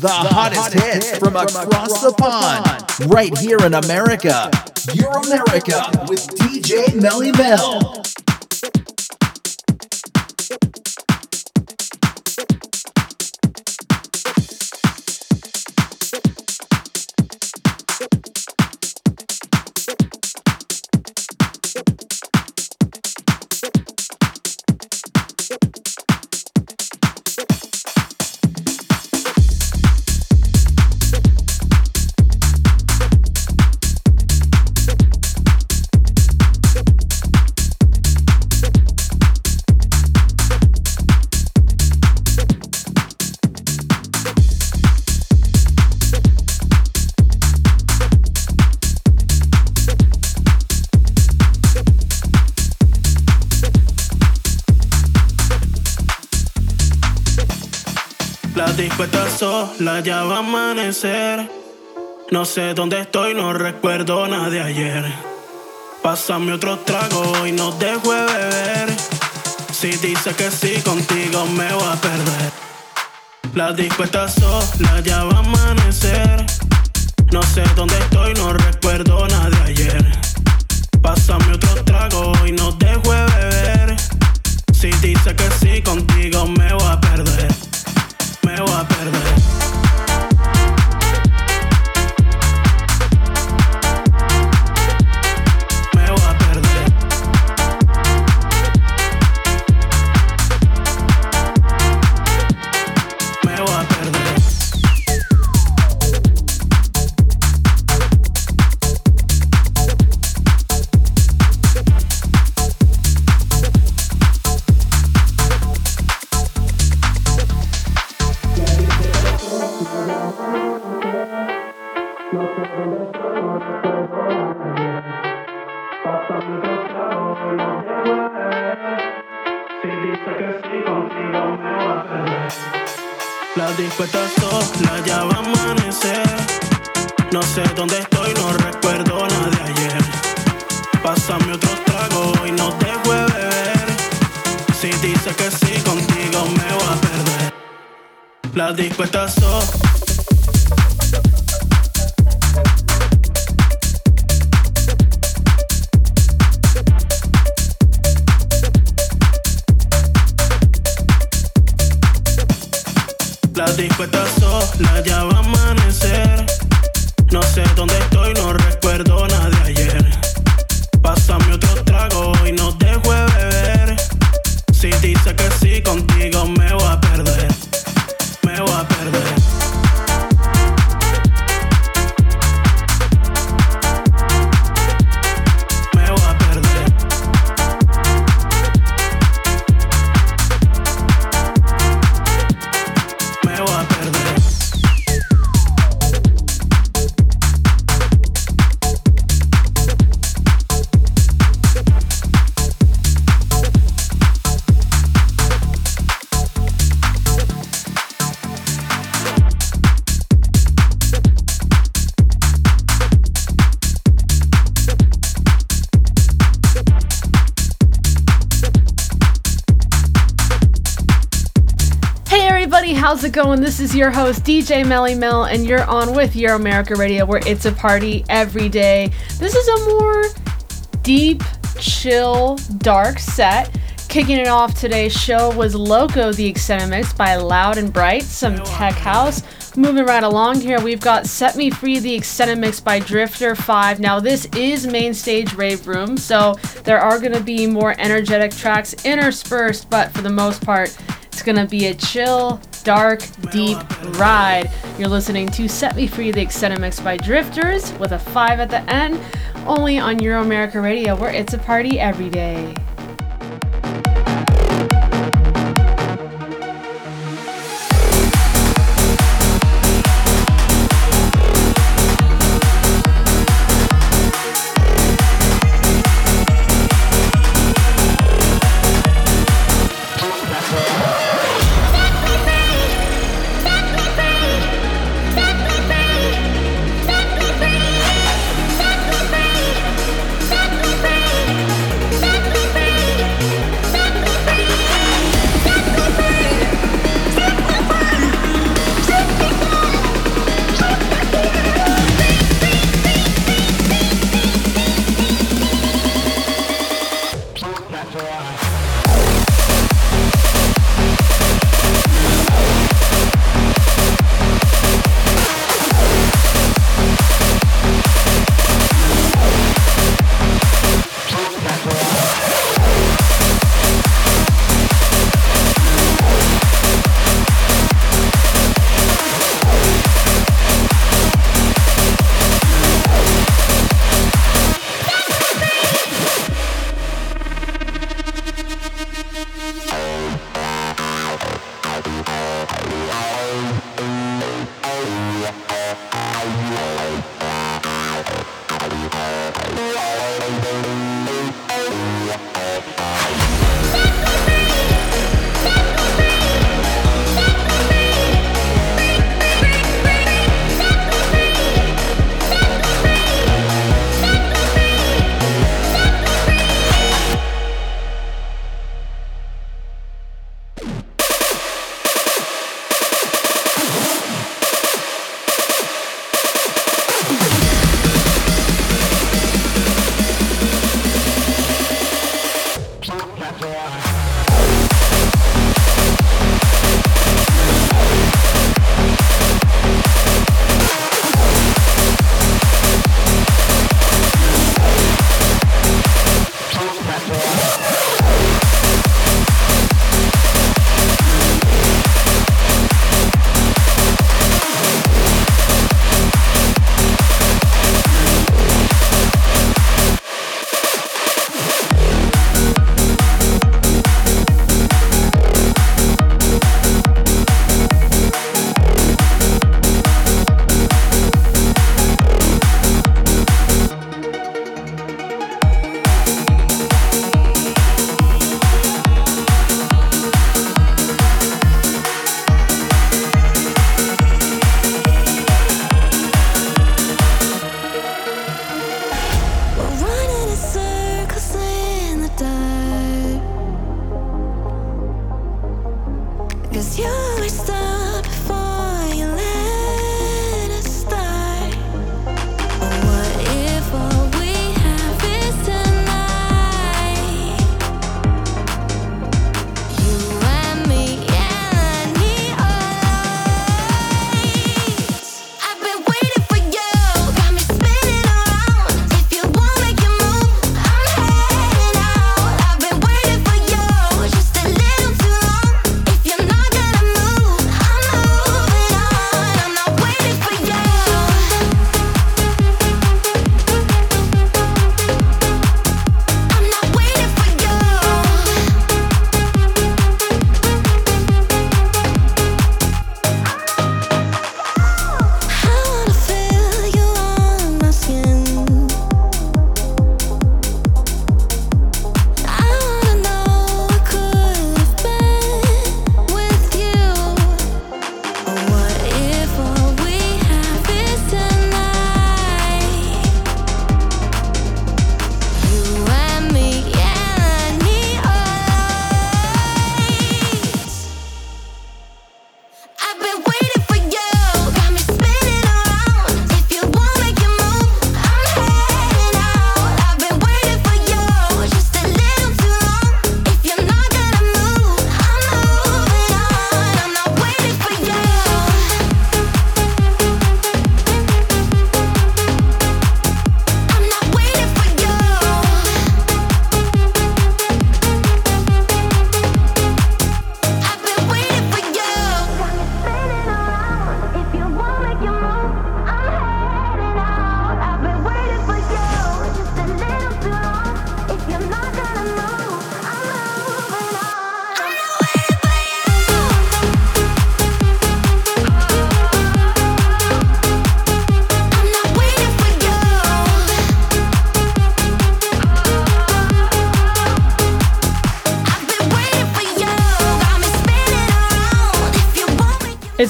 The hottest hits from across the pond, right here in America. Euro America with DJ Melly Mel. Ya va a amanecer. No sé dónde estoy, no recuerdo nada de ayer. Pásame otro trago y no dejo de beber. Si dice que sí, contigo me voy a perder. La disco está sola, ya va a amanecer. No sé dónde estoy, no recuerdo nada de ayer. Pásame otro trago y no dejo de beber. Si dice que sí, contigo me voy a perder me voy a perder. How's it going? This is your host, DJ Melly Mel, and you're on with Euro America Radio, where it's a party every day. This is a more deep, chill, dark set. Kicking it off today's show was Loco, the extended mix by Loud and Bright, some tech house. Moving right along here, we've got Set Me Free, the extended mix by Drifter 5. Now, this is main stage rave room, so there are going to be more energetic tracks interspersed, but for the most part, it's going to be a chill, dark, deep ride. You're listening to Set Me Free, the extended mix by Drifters, with a 5 at the end, only on Euro America Radio, where it's a party every day.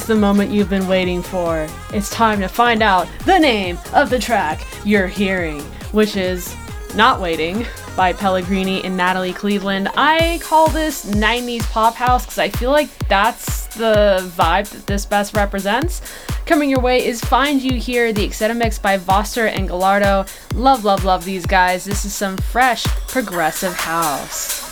The moment you've been waiting for. It's time to find out the name of the track you're hearing, which is Not Waiting by Pellegrini and Natalie Cleveland. I call this 90s pop house because I feel like that's the vibe that this best represents. Coming your way is Find You Here, the extended mix by Voster and Gallardo. Love, love, love these guys. This is some fresh progressive house.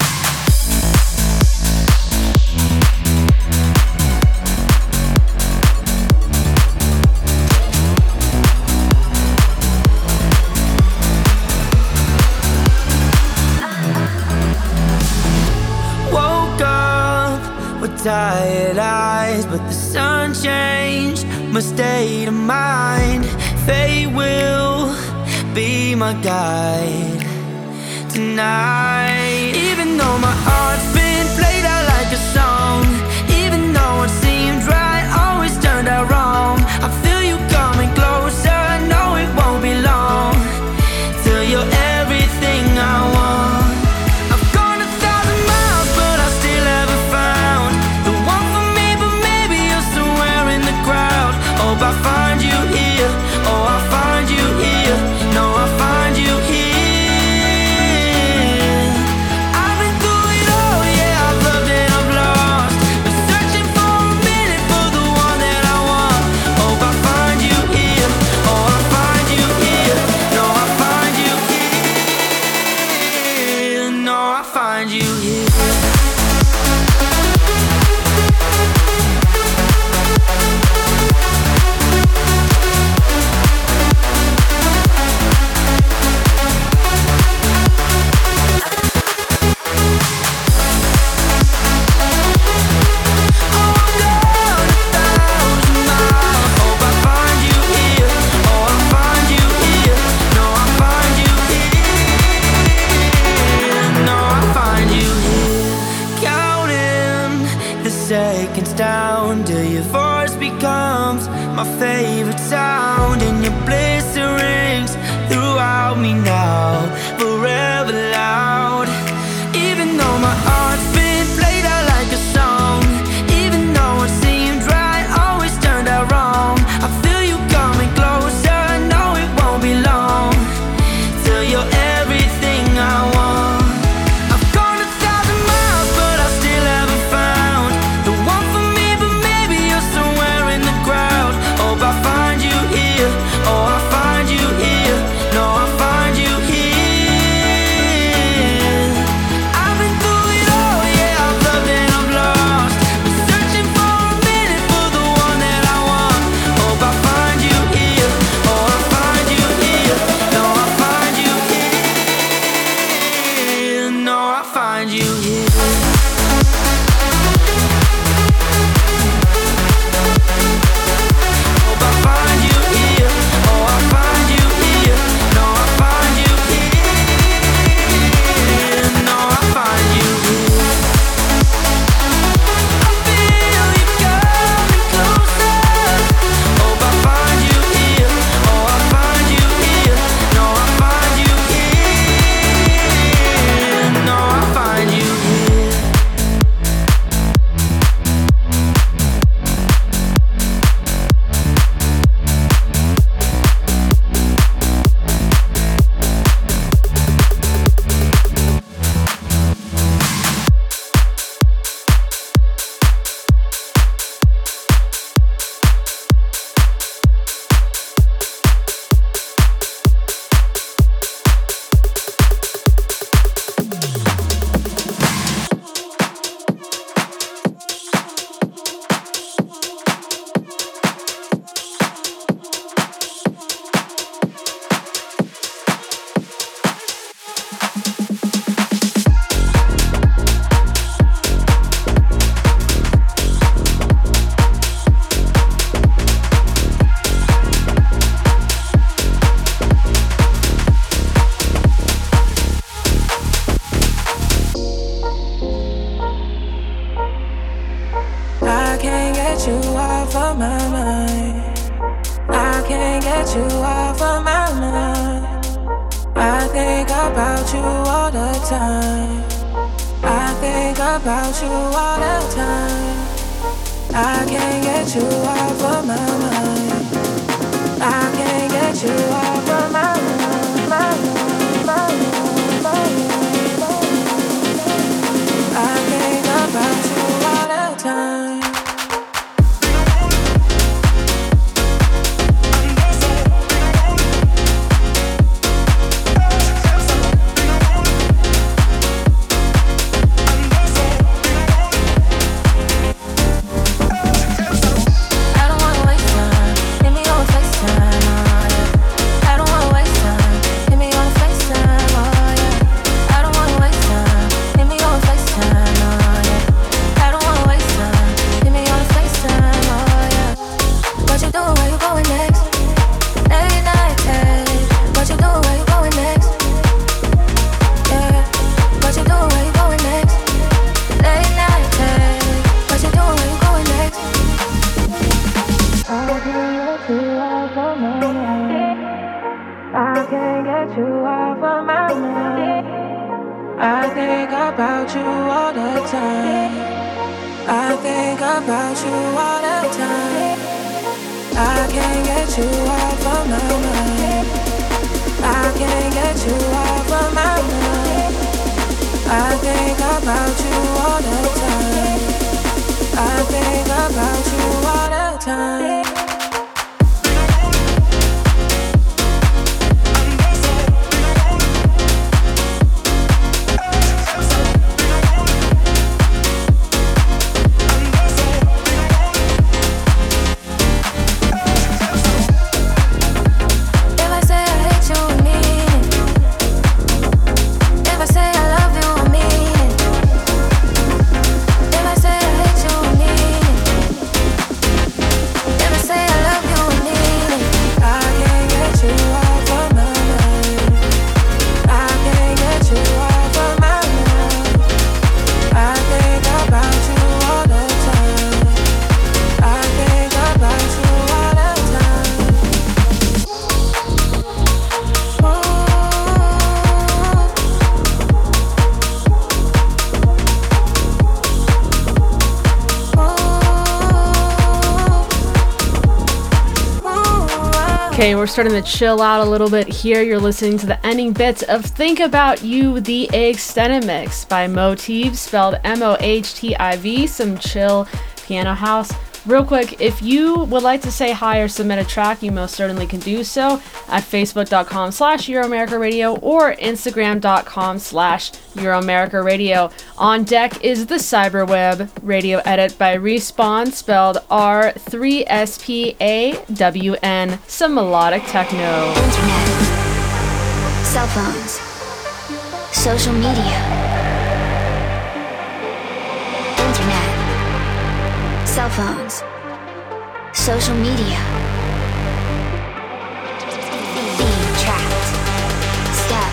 Tired eyes, but the sun changed my state of mind. Fate will be my guide tonight. Even though my heart's been played out like a song, even though it seemed right, always turned out wrong. I about you all the time. Okay, we're starting to chill out a little bit here. You're listening to the ending bits of Think About You, the extended mix by Motive, spelled M O H T I V, some chill piano house. Real quick, if you would like to say hi or submit a track, you most certainly can do so at facebook.com slash EuroAmericaRadio or instagram.com slash EuroAmericaRadio. On deck is the Cyberweb radio edit by Respawn, spelled R3SPAWN, some melodic techno. Internet, cell phones, social media. Cell phones, social media. Being step.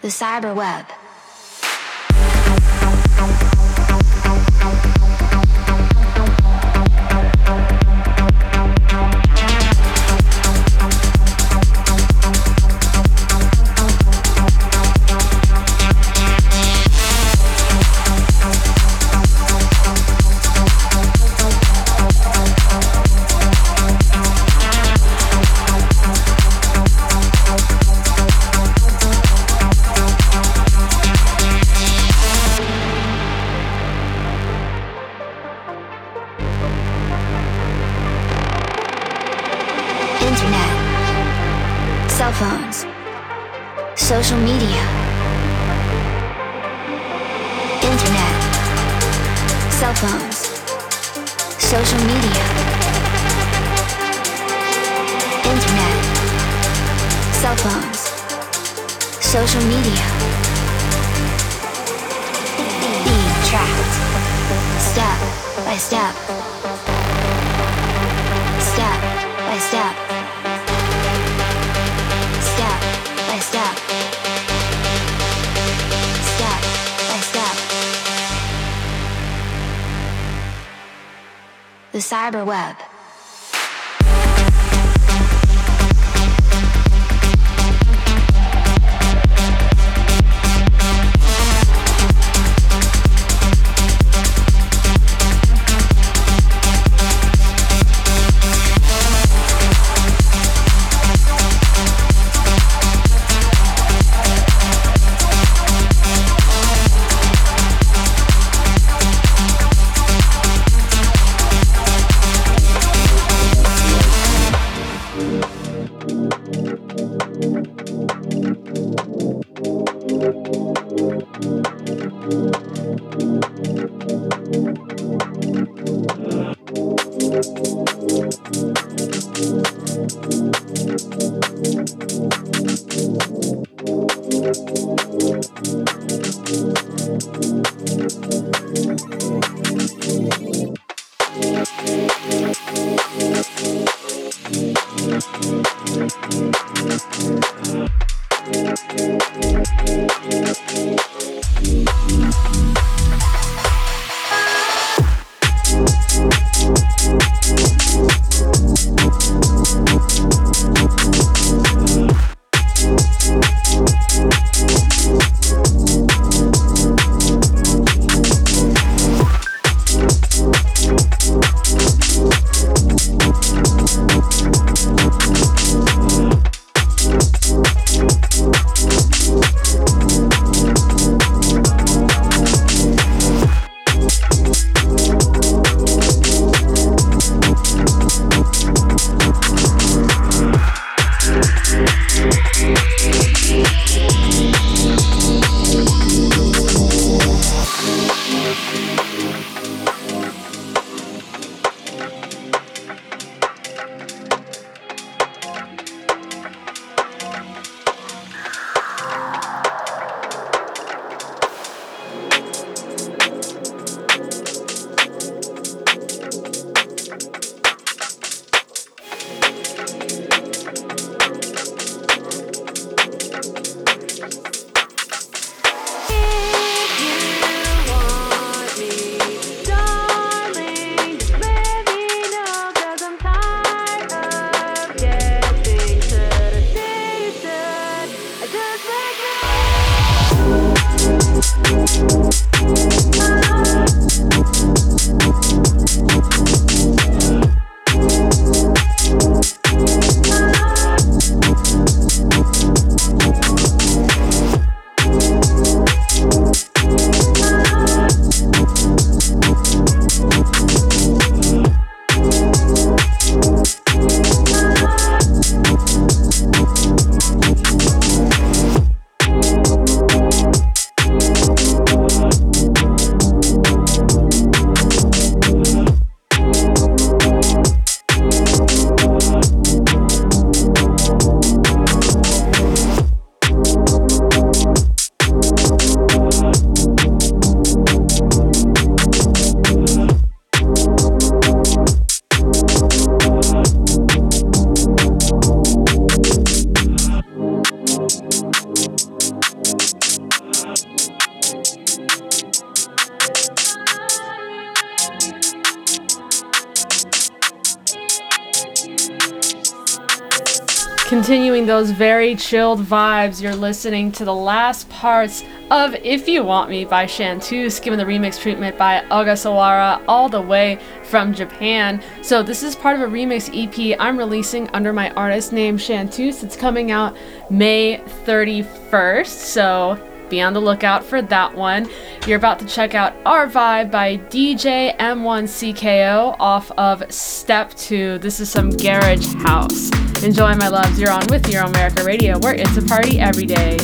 The cyber web. Web. Chilled vibes, you're listening to the last parts of If You Want Me by Chanteuse, given the remix treatment by Ogasawara all the way from Japan. So, this is part of a remix EP I'm releasing under my artist name Chanteuse. It's coming out May 31st, so be on the lookout for that one. You're about to check out Our Vibe by DJ M1CKO off of Step 2. This is some garage house. Enjoy, my loves. You're on with Euro America Radio, where it's a party every day.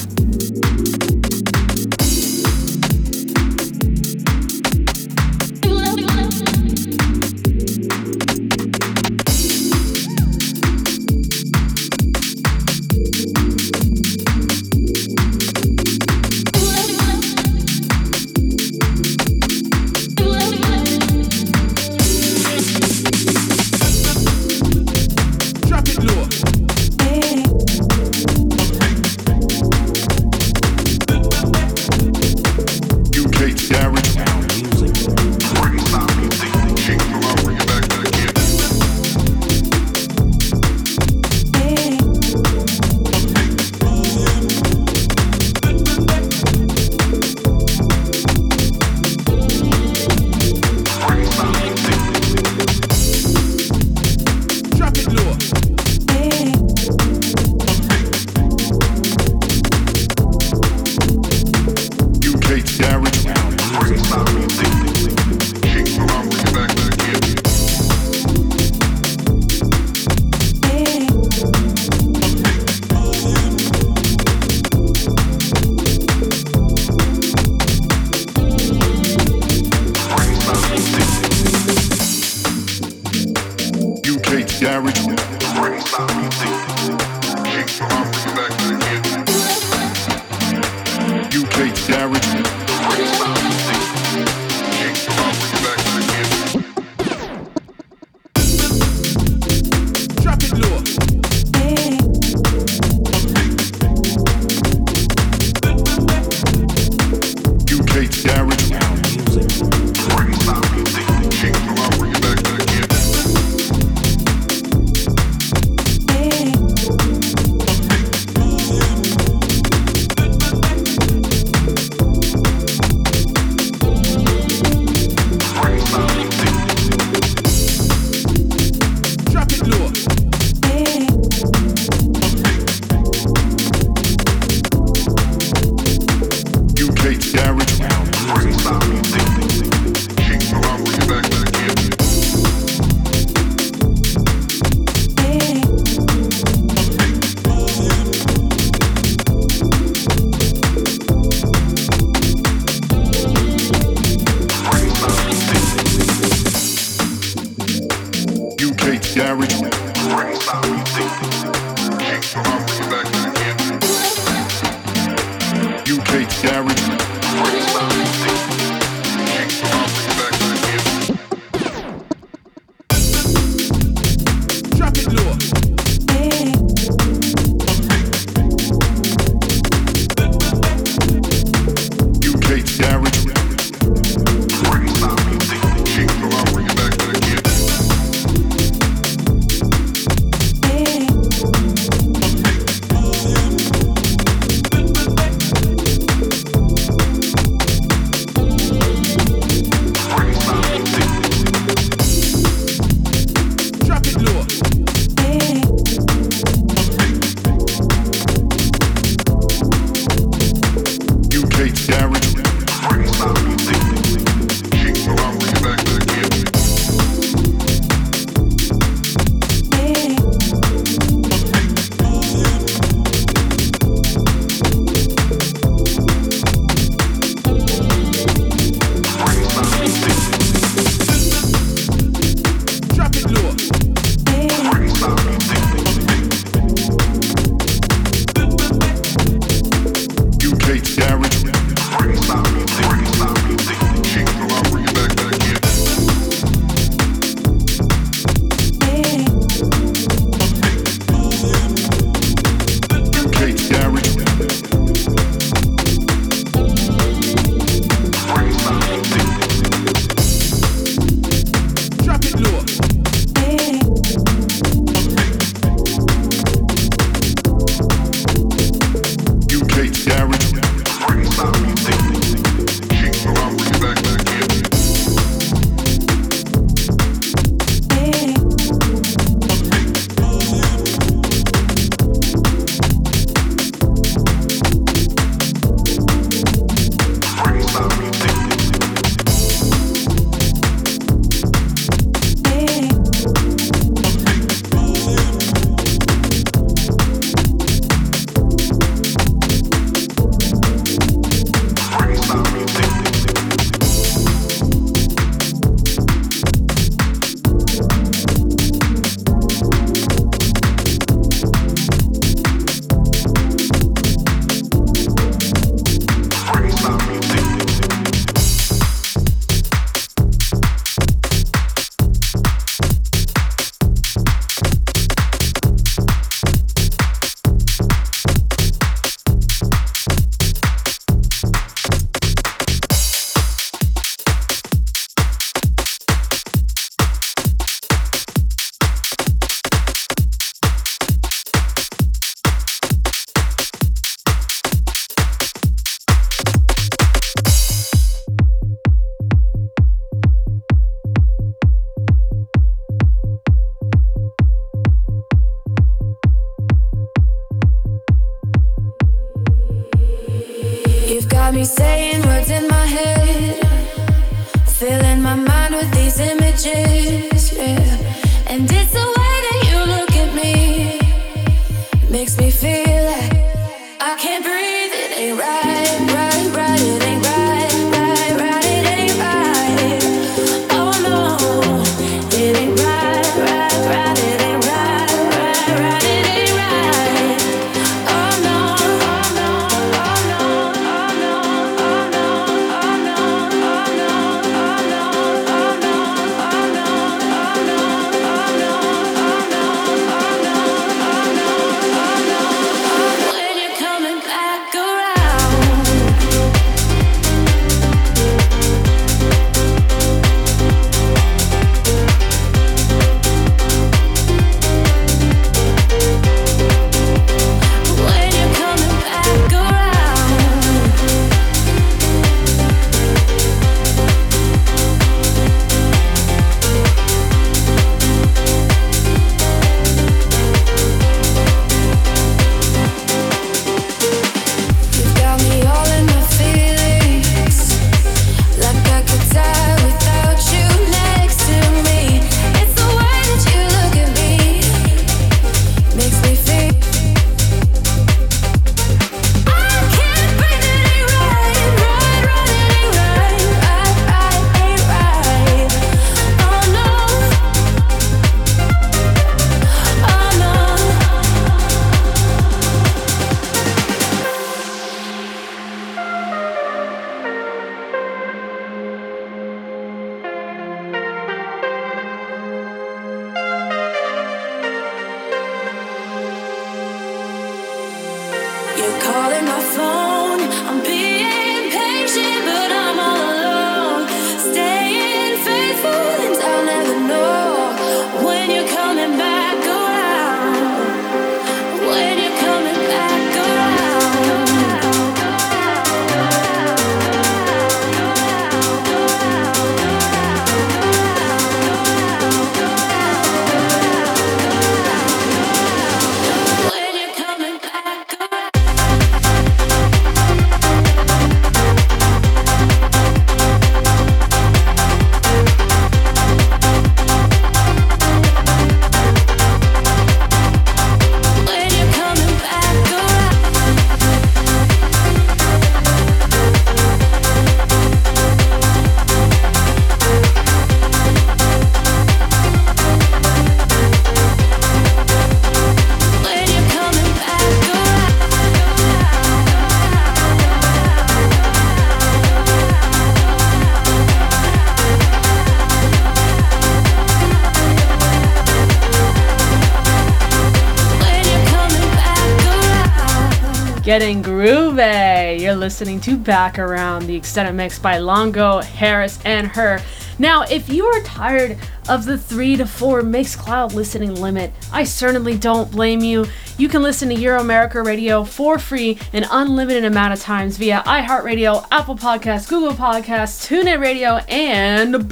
Getting groovy. You're listening to Back Around, the extended mix by Longo, Harris, and her. Now, if you are tired of the three to four Mixcloud listening limit, I certainly don't blame you. You can listen to Euro America Radio for free an unlimited amount of times via iHeartRadio, Apple Podcasts, Google Podcasts, TuneIn Radio, and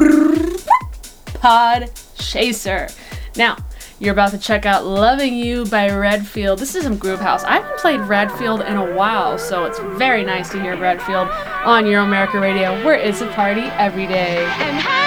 Pod Chaser. Now, you're about to check out Loving You by Redfield. This is some Groove House. I haven't played Redfield in a while, so it's very nice to hear Redfield on Euro America Radio, where it's a party every day.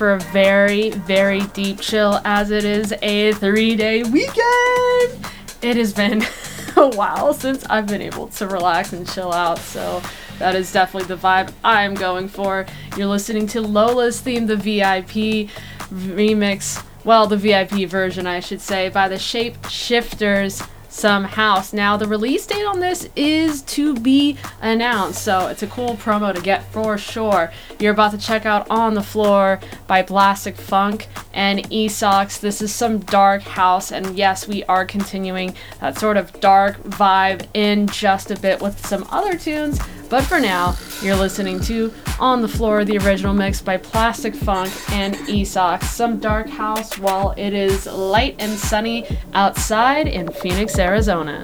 For a very, very deep chill as it is a three day weekend. It has been a while since I've been able to relax and chill out, so that is definitely the vibe I'm going for. You're listening to Lola's theme, the VIP remix, well, the VIP version, I should say, by the Shapeshifters some house. Now, the release date on this is to be announced, so it's a cool promo to get for sure. You're about to check out On the Floor by Plastic Funk and Esox. This is some dark house, and yes, we are continuing that sort of dark vibe in just a bit with some other tunes. But for now, you're listening to On the Floor, the original mix by Plastic Funk and Esox. Some dark house while it is light and sunny outside in Phoenix, Arizona.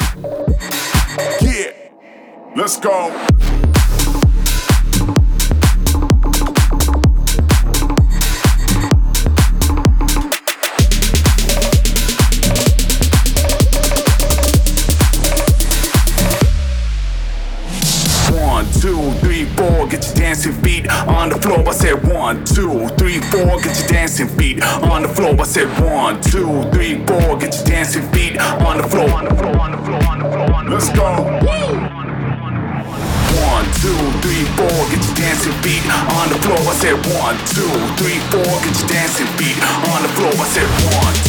Yeah, let's go. Get your dancing feet on the floor. I said one, two, three, four, get your dancing feet on the floor. I said one, two, three, four, get your dancing feet on the floor. On the floor, on the floor, on the floor, on the Let's go. One, two, three, four, get your dancing feet on the floor. I said one, two, three, four, get your dancing feet on the floor. I said one,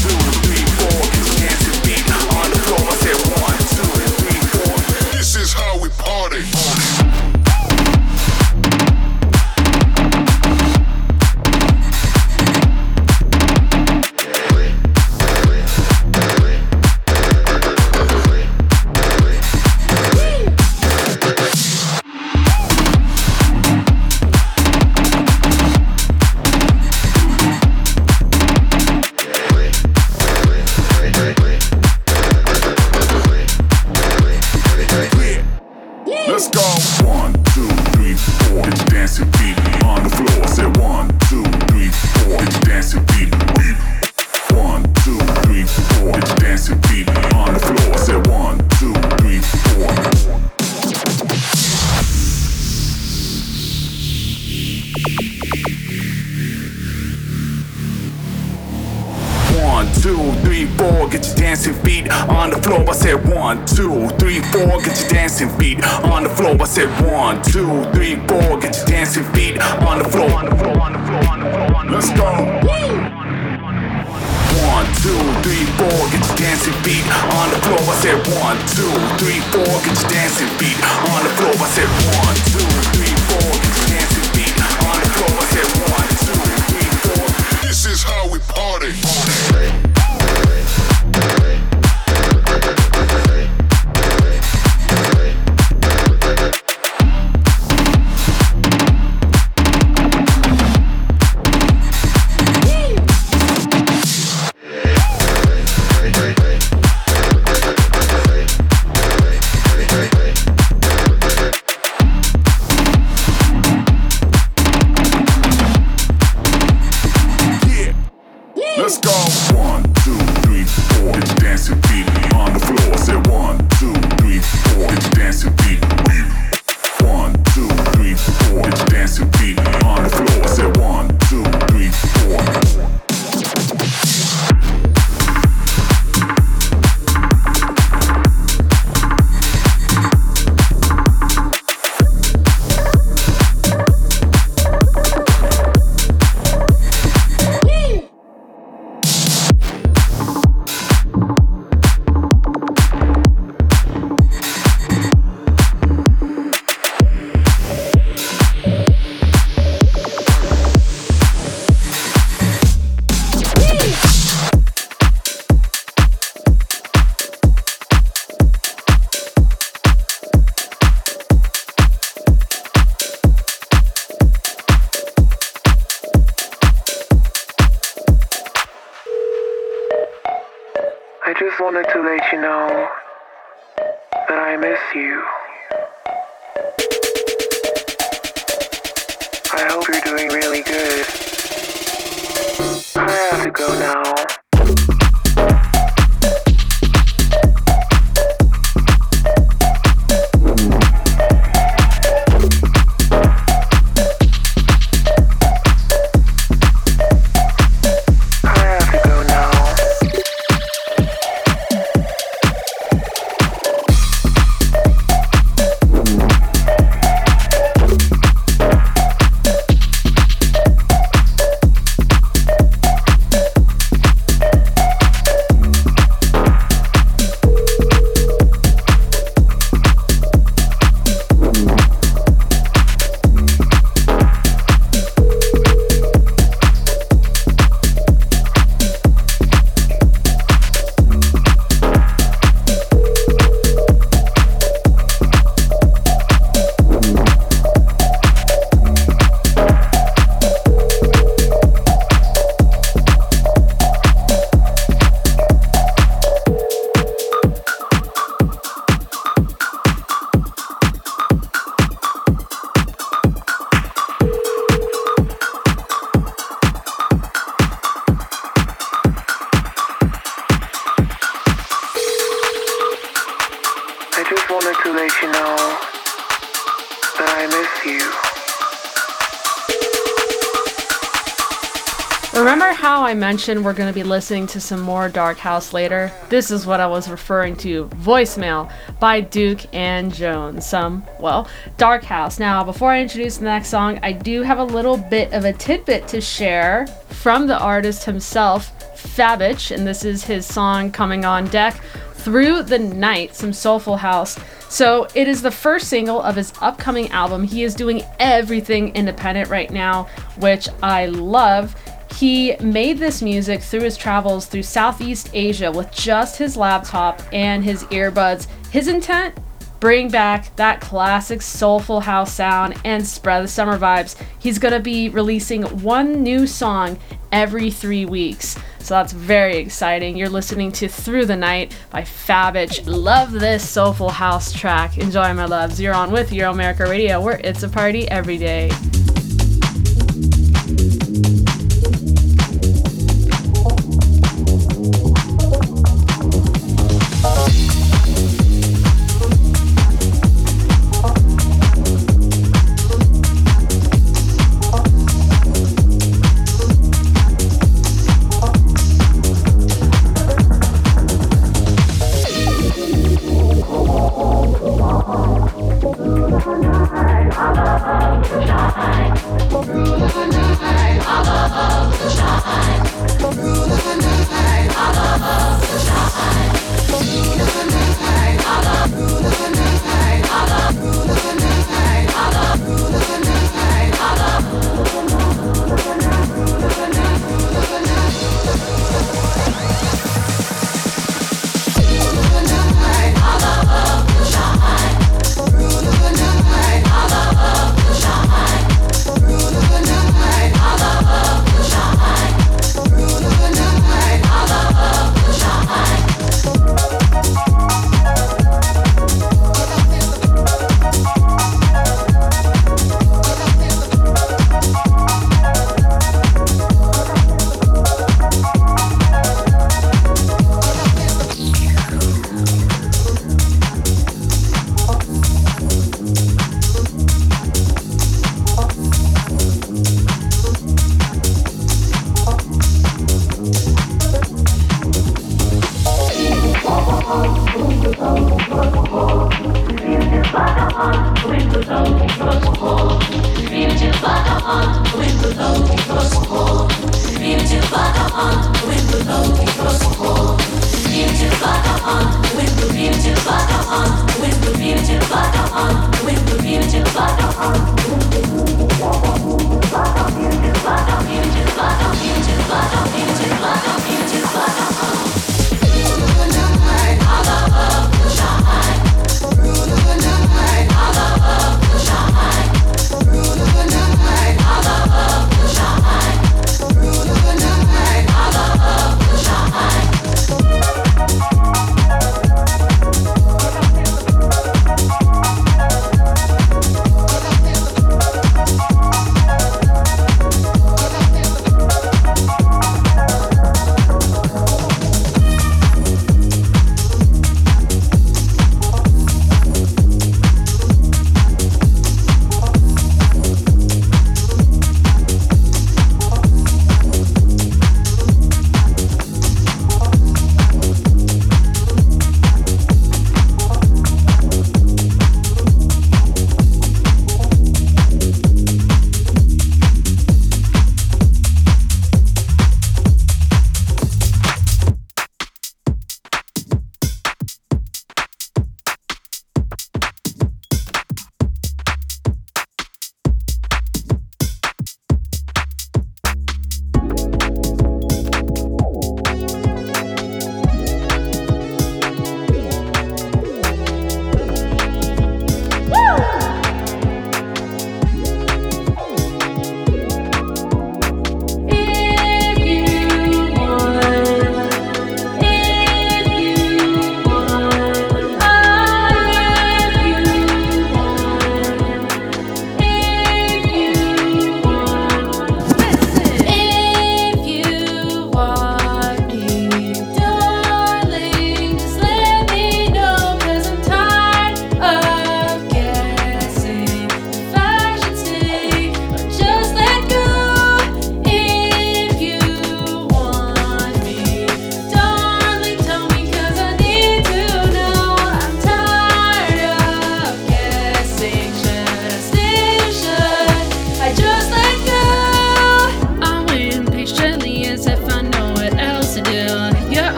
mentioned we're going to be listening to some more Dark House later? This is what I was referring to Voicemail by Duke and Jones. Some, well, Dark House. Now, before I introduce the next song, I do have a little bit of a tidbit to share from the artist himself, Fabich, and this is his song coming on deck through the night, some soulful house. So, it is the first single of his upcoming album. He is doing everything independent right now, which I love. He made this music through his travels through Southeast Asia with just his laptop and his earbuds. His intent? Bring back that classic soulful house sound and spread the summer vibes. He's gonna be releasing one new song every three weeks. So that's very exciting. You're listening to Through the Night by Fabich. Love this soulful house track. Enjoy my loves. You're on with Euro America Radio, where it's a party every day.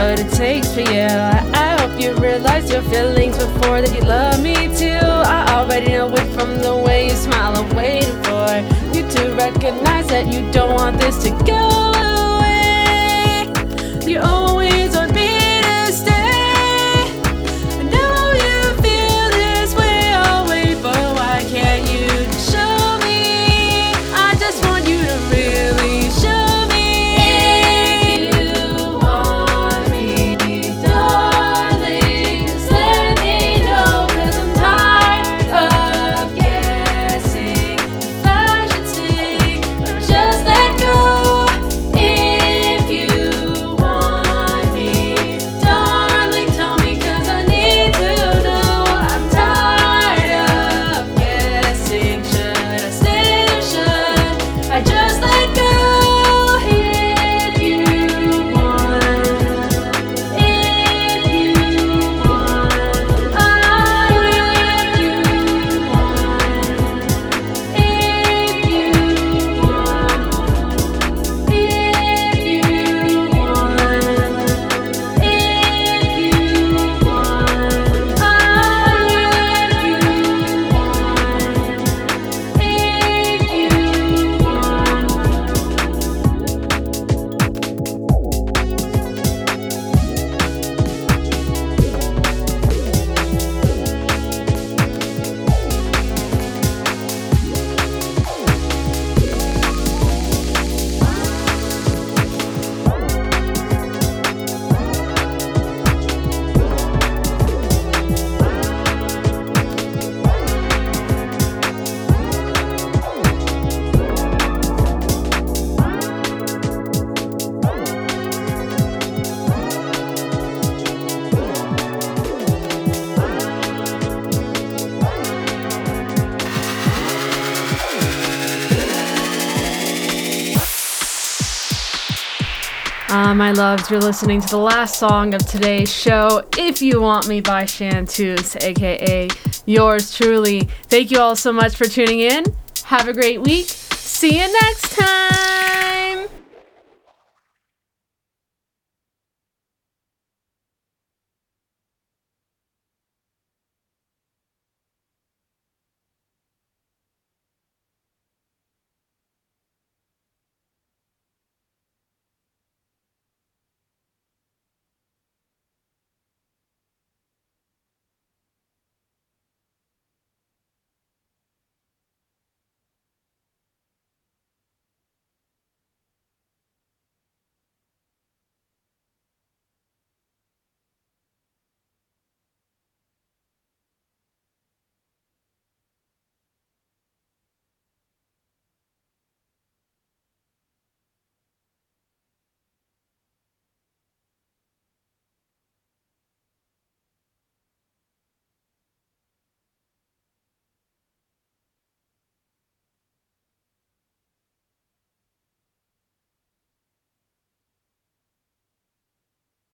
What it takes for you. I hope you realize your feelings before that you love me too. I already know it from the way you smile. I'm waiting for you to recognize that you don't want this to go away. You always my loves, you're listening to the last song of today's show, If You Want Me by Chanteuse, aka yours truly. Thank you all so much for tuning in. Have a great week. See you next time.